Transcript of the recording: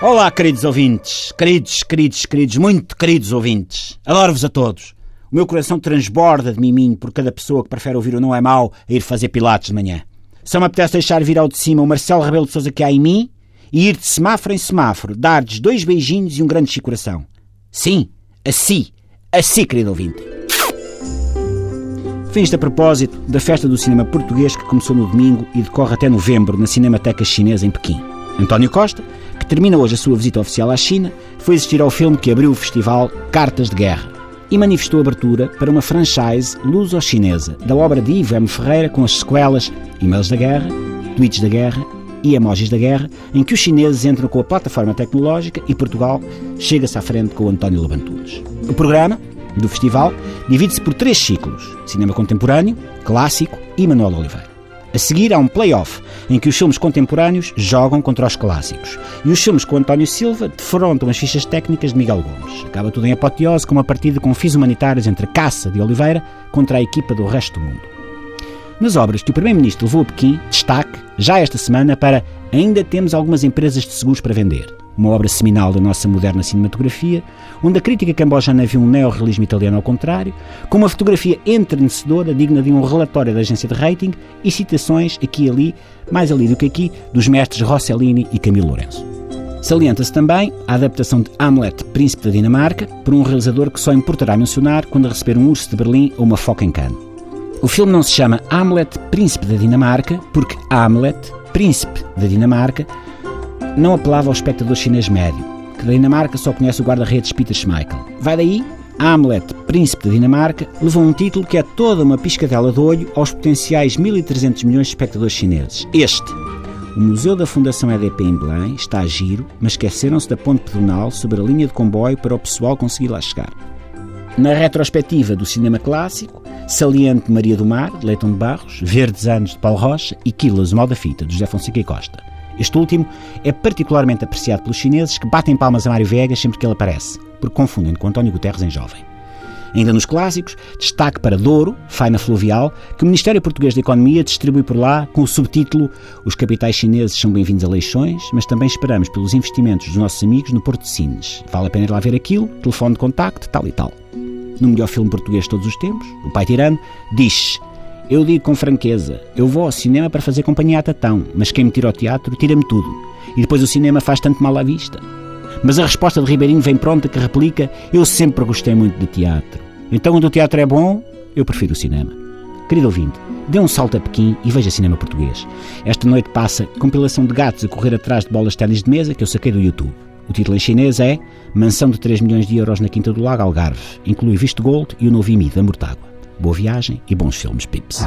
Olá, queridos ouvintes. Queridos, queridos, queridos, muito queridos ouvintes. Adoro-vos a todos. O meu coração transborda de miminho por cada pessoa que prefere ouvir o Não é Mau a ir fazer pilates de manhã. Só me apetece deixar vir ao de cima o Marcelo Rebelo de Sousa que há em mim e ir de semáforo em semáforo, dar-lhes dois beijinhos e um grande de coração. Sim, assim, assim, querido ouvinte. Fins a propósito da festa do cinema português que começou no domingo e decorre até novembro na Cinemateca Chinesa em Pequim. António Costa, que termina hoje a sua visita oficial à China, foi assistir ao filme que abriu o festival Cartas de Guerra e manifestou abertura para uma franchise luso-chinesa da obra de Ivo M. Ferreira com as sequelas E-mails da Guerra, Tweets da Guerra e Emojis da Guerra, em que os chineses entram com a plataforma tecnológica e Portugal chega-se à frente com o António Levantudes. O programa do festival divide-se por três ciclos: cinema contemporâneo, clássico e Manuel Oliveira. A seguir há um play-off em que os filmes contemporâneos jogam contra os clássicos e os filmes com António Silva defrontam as fichas técnicas de Miguel Gomes. Acaba tudo em apoteose com uma partida com fins humanitários entre caça de Oliveira contra a equipa do resto do mundo. Nas obras que o Primeiro-Ministro levou a Pequim, destaque, já esta semana, para Ainda temos algumas empresas de seguros para vender uma obra seminal da nossa moderna cinematografia, onde a crítica cambojana viu um neorrealismo italiano ao contrário, com uma fotografia entrenecedora, digna de um relatório da agência de rating e citações aqui e ali, mais ali do que aqui, dos mestres Rossellini e Camilo Lourenço. Salienta-se também a adaptação de Hamlet, Príncipe da Dinamarca, por um realizador que só importará mencionar quando receber um urso de Berlim ou uma foca em Cannes. O filme não se chama Hamlet, Príncipe da Dinamarca, porque Hamlet, Príncipe da Dinamarca, não apelava ao espectador chinês médio, que da Dinamarca só conhece o guarda-redes Peter Schmeichel. Vai daí, Hamlet, príncipe da Dinamarca, levou um título que é toda uma piscadela de olho aos potenciais 1.300 milhões de espectadores chineses. Este. O Museu da Fundação EDP em Belém está a giro, mas esqueceram-se da ponte pedonal sobre a linha de comboio para o pessoal conseguir lá chegar. Na retrospectiva do cinema clássico, saliente Maria do Mar, de Leitão de Barros, Verdes Anos, de Paulo Rocha e Quilas, Mal da Fita, de José Fonseca e Costa. Este último é particularmente apreciado pelos chineses que batem palmas a Mário Viegas sempre que ele aparece, porque confundem com António Guterres em jovem. Ainda nos clássicos, destaque para Douro, faina fluvial, que o Ministério Português da Economia distribui por lá com o subtítulo Os capitais chineses são bem-vindos a Leixões, mas também esperamos pelos investimentos dos nossos amigos no Porto de Sines. Vale a pena ir lá ver aquilo, telefone de contacto, tal e tal. No melhor filme português de todos os tempos, O Pai Tirano, diz eu digo com franqueza, eu vou ao cinema para fazer companhia a Tatão, mas quem me tira ao teatro, tira-me tudo. E depois o cinema faz tanto mal à vista. Mas a resposta de Ribeirinho vem pronta que replica, eu sempre gostei muito de teatro. Então quando o teatro é bom, eu prefiro o cinema. Querido ouvinte, dê um salto a Pequim e veja cinema português. Esta noite passa compilação de gatos a correr atrás de bolas de ténis de mesa que eu saquei do YouTube. O título em chinês é Mansão de 3 milhões de euros na Quinta do Lago Algarve. Inclui Visto Gold e o novo IMI da Mortágua. Boa viagem e bons filmes, Pips.